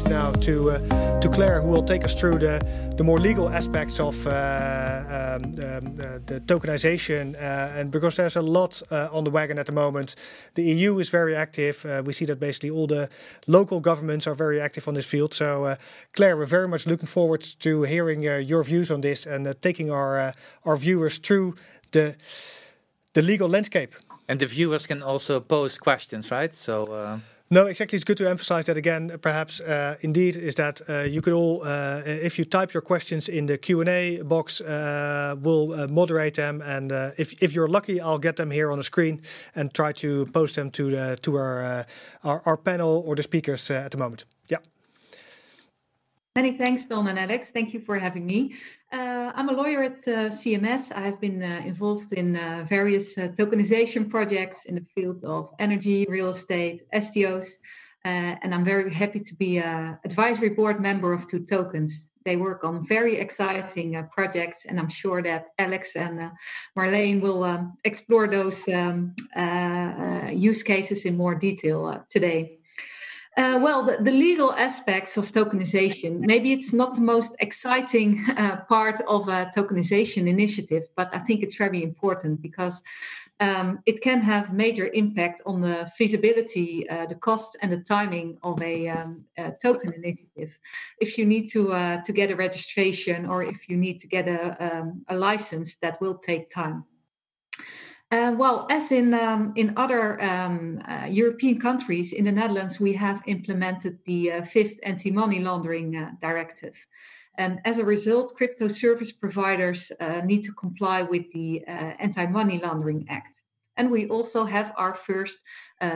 now to uh, to Claire, who will take us through the the more legal aspects of uh, um, um, the tokenization. Uh, and because there's a lot uh, on the wagon at the moment, the EU is very active. Uh, we see that basically all the local governments are very active on this field. So, Claire, we're very much looking forward to hearing your views on this and taking our our viewers through the the legal landscape. And the viewers can also pose questions, right? So. Uh... No, exactly. It's good to emphasize that again. Perhaps, uh, indeed, is that uh, you could all, uh, if you type your questions in the Q and A box, uh, we'll uh, moderate them, and if if you're lucky, I'll get them here on the screen and try to post them to the to our our, our panel or the speakers at the moment. Many thanks, Don and Alex. Thank you for having me. Uh, I'm a lawyer at uh, CMS. I've been uh, involved in uh, various uh, tokenization projects in the field of energy, real estate, STOs, uh, and I'm very happy to be an advisory board member of Two Tokens. They work on very exciting projects, and I'm sure that Alex and Marleen will um, explore those um, use cases in more detail today. Uh, well, the, the, legal aspects of tokenization, maybe it's not the most exciting uh, part of a tokenization initiative, but I think it's very important because um, it can have major impact on the feasibility, uh, the cost, and the timing of a, um, a token initiative. If you need to uh, to get a registration or if you need to get a, um, a license, that will take time. Uh, well, as in um, in other um, uh, European countries, in the Netherlands, we have implemented the uh, fifth anti-money laundering uh, directive, and as a result, crypto service providers uh, need to comply with the uh, Anti-Money Laundering Act. And we also have our first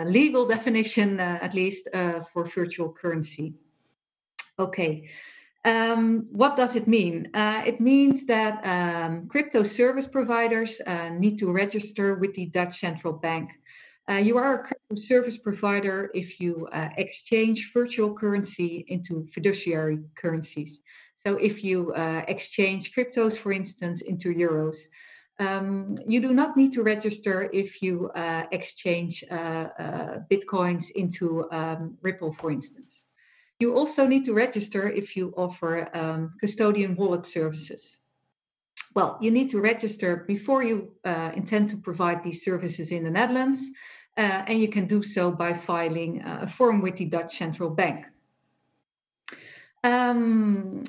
legal definition, at least, for virtual currency. Okay. Um, what does it mean? Uh, it means that um, crypto service providers uh, need to register with the Dutch Central Bank. Uh, you are a crypto service provider if you uh, exchange virtual currency into fiduciary currencies. So, if you uh, exchange cryptos, for instance, into euros, um, you do not need to register if you uh, exchange bitcoins into um, Ripple, for instance. You also need to register if you offer um, custodian wallet services. Well, you need to register before you uh, intend to provide these services in the Netherlands, uh, and you can do so by filing uh, a form with the Dutch Central Bank. Um,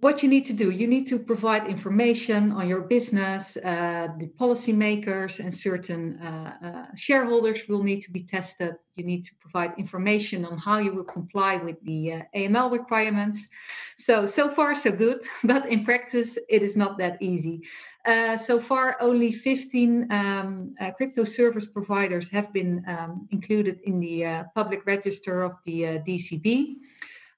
what you need to do you need to provide information on your business uh, the policymakers and certain uh, uh, shareholders will need to be tested. You need to provide information on how you will comply with the uh, aml requirements. So so far so good but in practice it is not that easy. Uh, so far only 15 um, uh, crypto service providers have been um, included in the public register of the dcb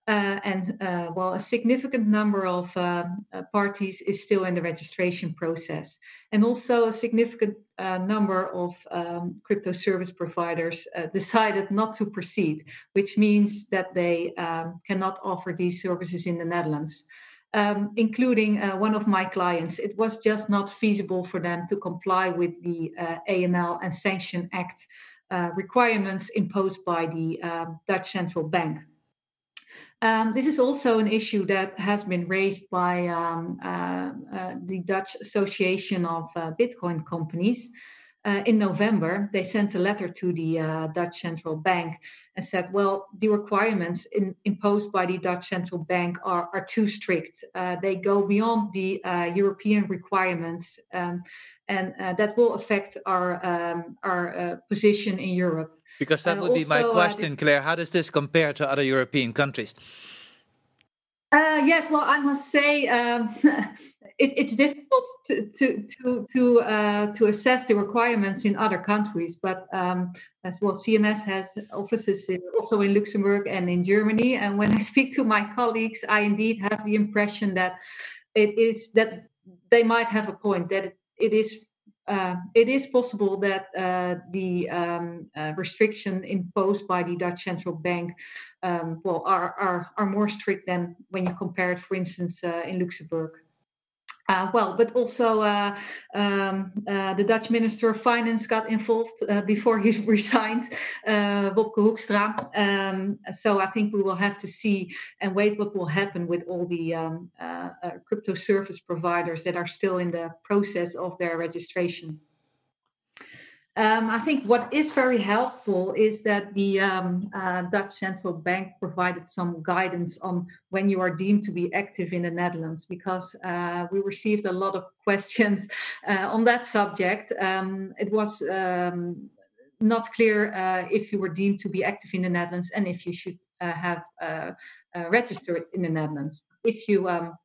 uh, and uh, while a significant number of um, uh, parties is still in the registration process, and also a significant uh, number of um, crypto service providers uh, decided not to proceed, which means that they um, cannot offer these services in the Netherlands. Um, including uh, one of my clients, it was just not feasible for them to comply with the AML and Sanction Act requirements imposed by the um, Dutch Central Bank. Um, this is also an issue that has been raised by um, uh, uh, the Dutch Association of uh, Bitcoin Companies. Uh, in November, they sent a letter to the uh, Dutch Central Bank and said, well, the requirements in, imposed by the Dutch Central Bank are, are too strict. Uh, they go beyond the European requirements, um, and that will affect our, um, our position in Europe. Because that would be my uh, question, Claire. How does this compare to other European countries? Uh, yes, well, I must say um, it, it's difficult to to to to, uh, to, assess the requirements in other countries. But um, as well, CMS has offices in, also in Luxembourg and in Germany. And when I speak to my colleagues, I indeed have the impression that it is that they might have a point that it is uh, it is possible that uh, the um, uh, restriction imposed by the Dutch central bank, um, well, are, are are more strict than when you compare it, for instance, uh, in Luxembourg. Uh, well, but also uh, um, uh, the Dutch Minister of Finance got involved uh, before he resigned, uh, Wopke Hoekstra. Um, so I think we will have to see and wait what will happen with all the um, uh, crypto service providers that are still in the process of their registration. Um, I think what is very helpful is that the um, uh, Dutch Central Bank provided some guidance on when you are deemed to be active in the Netherlands, because uh, we received a lot of questions uh, on that subject. Um, it was um, not clear uh, if you were deemed to be active in the Netherlands and if you should uh, have uh, registered in the Netherlands. If you um,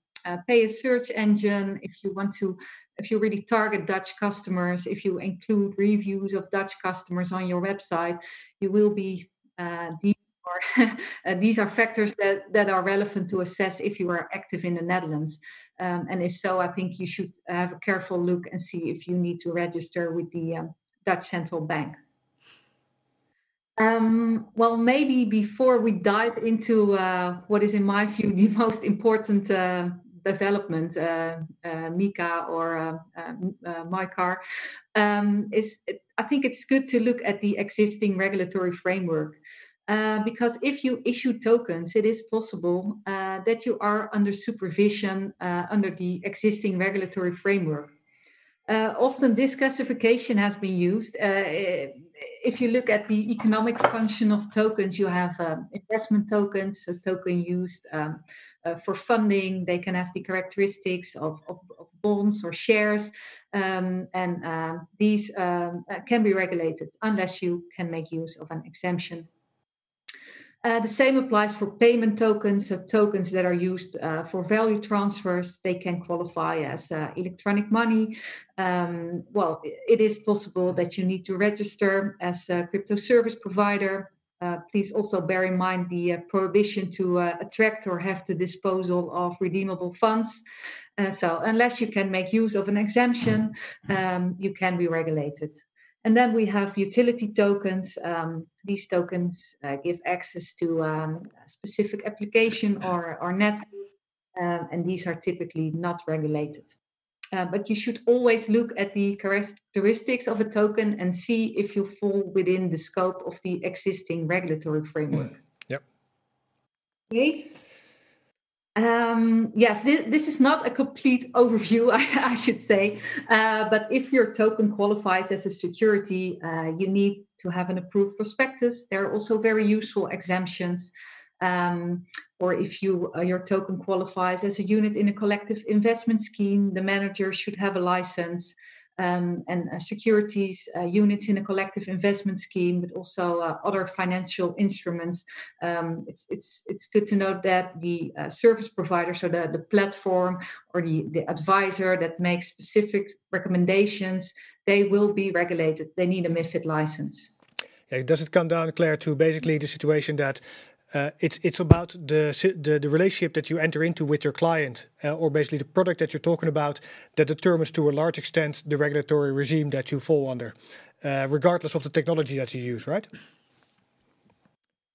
pay a search engine, if you want to if you really target Dutch customers, if you include reviews of Dutch customers on your website, you will be uh, uh, these are factors that, that are relevant to assess if you are active in the Netherlands. Um, and if so, I think you should have a careful look and see if you need to register with the um, Dutch Central Bank. Um, well, maybe before we dive into uh, what is, in my view, the most important uh, development, uh, uh, MiCA or uh, MiCAR, um, is I think it's good to look at the existing regulatory framework. Uh, because if you issue tokens, it is possible uh, that you are under supervision uh, under the existing regulatory framework. often, this classification has been used. if you look at the economic function of tokens, you have um, investment tokens, a token used um, uh, for funding. They can have the characteristics of, of, of bonds or shares, um, and uh, these um, uh, can be regulated unless you can make use of an exemption. Uh, the same applies for payment tokens, uh, tokens that are used uh, for value transfers. They can qualify as uh, electronic money. Um, well, it is possible that you need to register as a crypto service provider uh, please also bear in mind the uh, prohibition to uh, attract or have the disposal of redeemable funds. Uh, so, unless you can make use of an exemption, um, you can be regulated. And then we have utility tokens. Um, these tokens uh, give access to um, a specific application or, or network, um, and these are typically not regulated. Uh, but you should always look at the characteristics of a token and see if you fall within the scope of the existing regulatory framework. Yep. Okay. Um, yes, this, this, is not a complete overview, I, I should say. Uh, but if your token qualifies as a security, uh, you need to have an approved prospectus. There are also very useful exemptions um, or if you uh, your token qualifies as a unit in a collective investment scheme, the manager should have a license. Um, and uh, securities uh, units in a collective investment scheme, but also uh, other financial instruments. Um, it's it's it's good to note that the uh, service provider, so the, the platform or the, the advisor that makes specific recommendations, they will be regulated. They need a MIFID license. Yeah, does it come down, Claire, to basically the situation that uh, it's it's about the, the, the relationship that you enter into with your client, uh, or basically the product that you're talking about, that determines to a large extent the regulatory regime that you fall under, uh, regardless of the technology that you use, right?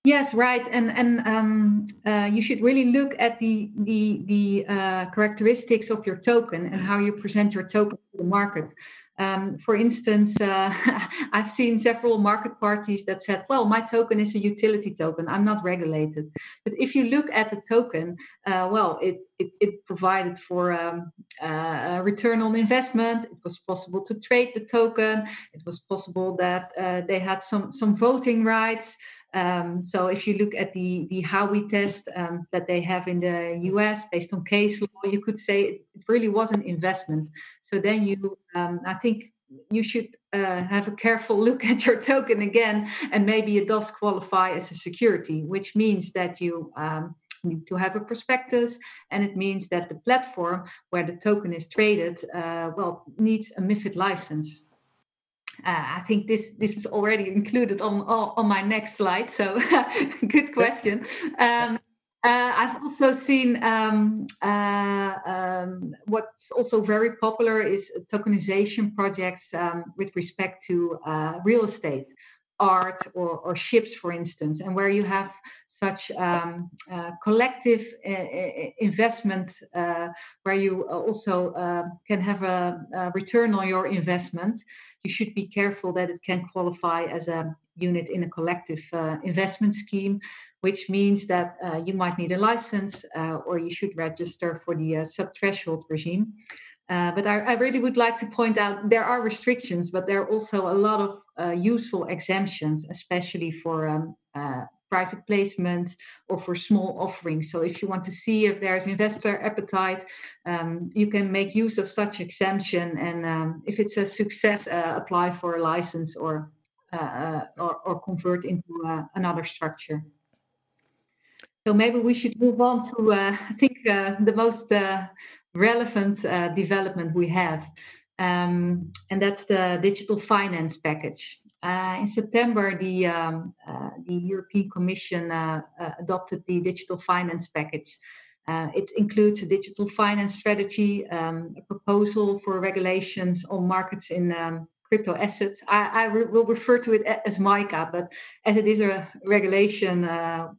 Yes, right, and and um, uh, you should really look at the the the uh, characteristics of your token and how you present your token to the market. Um, for instance, uh, I've seen several market parties that said, well, my token is a utility token. I'm not regulated. But if you look at the token, uh, well, it, it, it, provided for um, uh, return on investment. It was possible to trade the token. It was possible that uh, they had some, some voting rights. Um, so if you look at the the Howey test um, that they have in the US based on case law, you could say it, really was an investment. So then you, um, I think you should uh, have a careful look at your token again, and maybe it does qualify as a security, which means that you um, need to have a prospectus, and it means that the platform where the token is traded, uh, well, needs a MiFID license. Uh, I think this this is already included on on my next slide. So, good question. Um, uh, I've also seen um, uh, um, what's also very popular is tokenization projects um, with respect to uh, real estate. Art or, or ships, for instance, and where you have such um, uh, collective uh, investment, uh, where you also uh, can have a, a, return on your investment, you should be careful that it can qualify as a unit in a collective uh, investment scheme, which means that uh, you might need a license or you should register for the sub-threshold regime. Uh, but I, I, really would like to point out there are restrictions, but there are also a lot of uh, useful exemptions, especially for um, uh, private placements or for small offerings. So if you want to see if there's investor appetite, um, you can make use of such exemption, and um, if it's a success, uh, apply for a license or uh, or, or, convert into another structure. So maybe we should move on to I think the most relevant uh, development we have, um, and that's the digital finance package. Uh, in September, the, um, uh, the European Commission uh, uh, adopted the digital finance package. Uh, it includes a digital finance strategy, um, a proposal for regulations on markets in um, crypto assets. I, I re- will refer to it as MICA, but as it is a regulation,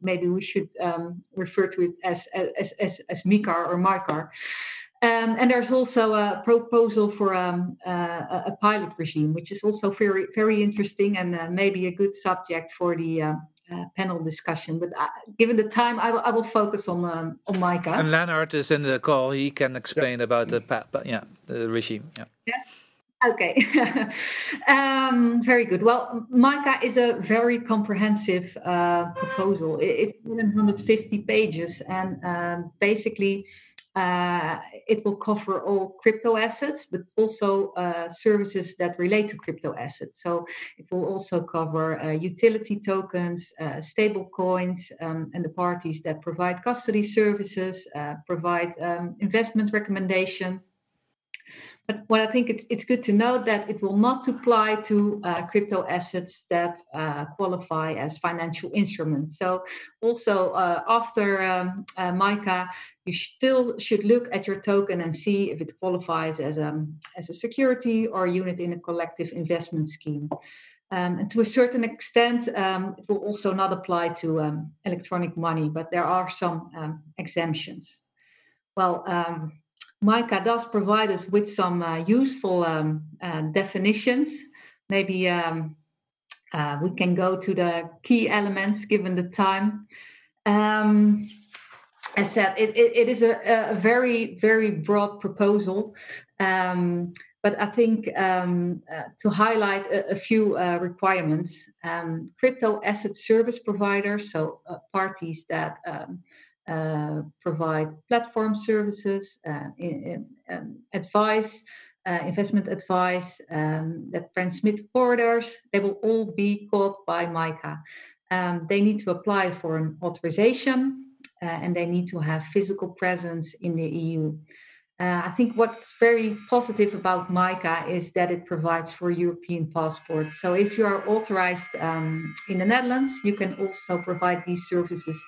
maybe we should um, refer to it as as as, as MICAR or MICAR. Um, and there's also a proposal for um, uh, a pilot regime, which is also very, very interesting and uh, maybe a good subject for the uh, uh panel discussion. But uh, given the time, I will, I will focus on um, on MICA. And Leonard is in the call. He can explain yeah. about the yeah the regime. Yeah. yeah? Okay, um, very good. Well, MICA is a very comprehensive uh, proposal. It's more than 150 pages, and um, basically uh, it will cover all crypto assets, but also uh, services that relate to crypto assets. So it will also cover uh, utility tokens, uh, stable coins, um, and the parties that provide custody services, uh, provide um, investment recommendation. But what I think it's, it's good to note that it will not apply to uh, crypto assets that uh, qualify as financial instruments. So also uh, after um, MICA, you still should look at your token and see if it qualifies as a, um, as a security or a unit in a collective investment scheme. Um, and to a certain extent, um, it will also not apply to um, electronic money, but there are some um, exemptions. Well, um, MICA does provide us with some uh, useful uh, definitions. Maybe uh, we can go to the key elements given the time. Um, as said, it, it, it is a, a, very, very broad proposal. Um, but I think um, uh, to highlight a, a few uh, requirements, um, crypto asset service providers, so uh, parties that um, uh, provide platform services, uh, in, in, um, advice, uh, investment advice, um, that transmit orders, they will all be caught by MICA. they need to apply for an authorization uh, and they need to have physical presence in the EU. Uh, I think what's very positive about MICA is that it provides for European passports. So if you are authorized um, in the Netherlands, you can also provide these services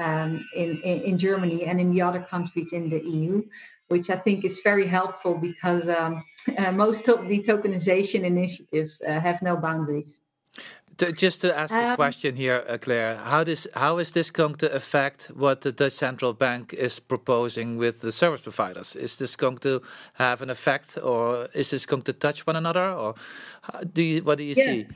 um, in, in, in, Germany and in the other countries in the EU, which I think is very helpful because um, uh, most of the tokenization initiatives uh, have no boundaries. Just to ask um, a question here, uh, Claire, how this how is this going to affect what the Dutch central bank is proposing with the service providers? Is this going to have an effect, or is this going to touch one another, or do you, what do you see?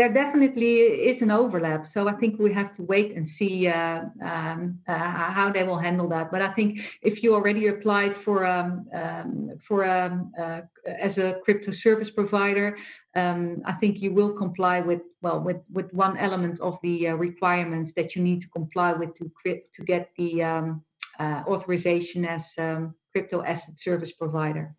There definitely is an overlap. So I think we have to wait and see uh, um, uh, how they will handle that. But I think if you already applied for um, um, for um, uh, as a crypto service provider, um, I think you will comply with well with with one element of the uh, requirements that you need to comply with to to get the um, uh, authorization as crypto asset service provider.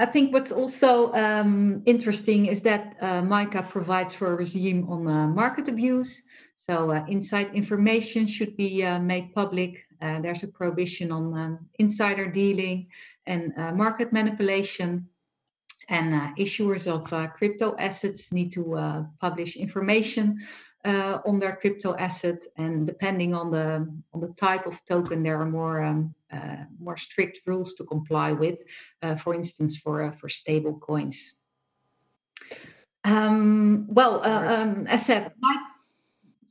I think what's also um, interesting is that uh, MICA provides for a regime on uh, market abuse. So uh, inside information should be uh, made public. Uh, there's a prohibition on um, insider dealing and uh, market manipulation. And issuers of crypto assets need to publish information uh, on their crypto asset, and depending on the on the type of token, there are more um, uh, more strict rules to comply with. Uh, for instance, for uh, for stable coins. Um, well, uh, um, as said, my,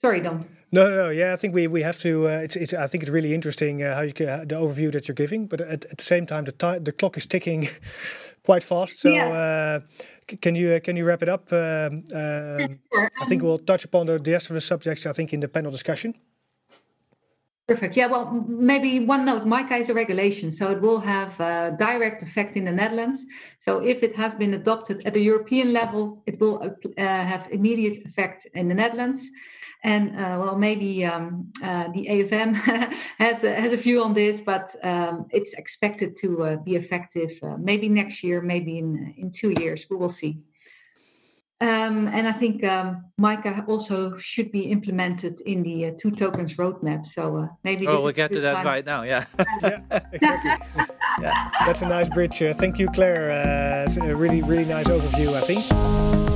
sorry, Don. No, no, no, yeah, I think we, we have to. Uh, it's, it's. I think it's really interesting uh, how you uh, the overview that you're giving, but at, at the same time, the time the clock is ticking quite fast. So, yeah. Can you uh, can you wrap it up? Um, um. I think we'll touch upon the, the rest of the subjects. I think in the panel discussion. Perfect. Yeah, well, maybe one note MICA is a regulation, so it will have a direct effect in the Netherlands. So if it has been adopted at the European level, it will uh, have immediate effect in the Netherlands. And uh, well, maybe um, uh, the AFM has, a, has a view on this, but um, it's expected to uh, be effective uh, maybe next year, maybe in, in two years. We will see. Um, and I think um, MICA also should be implemented in the uh, two tokens roadmap. So uh, maybe. Oh, we'll get to that time. right now. Yeah. yeah, exactly. yeah. That's a nice bridge. Uh, thank you, Claire. Uh, it's a really, really nice overview. I think.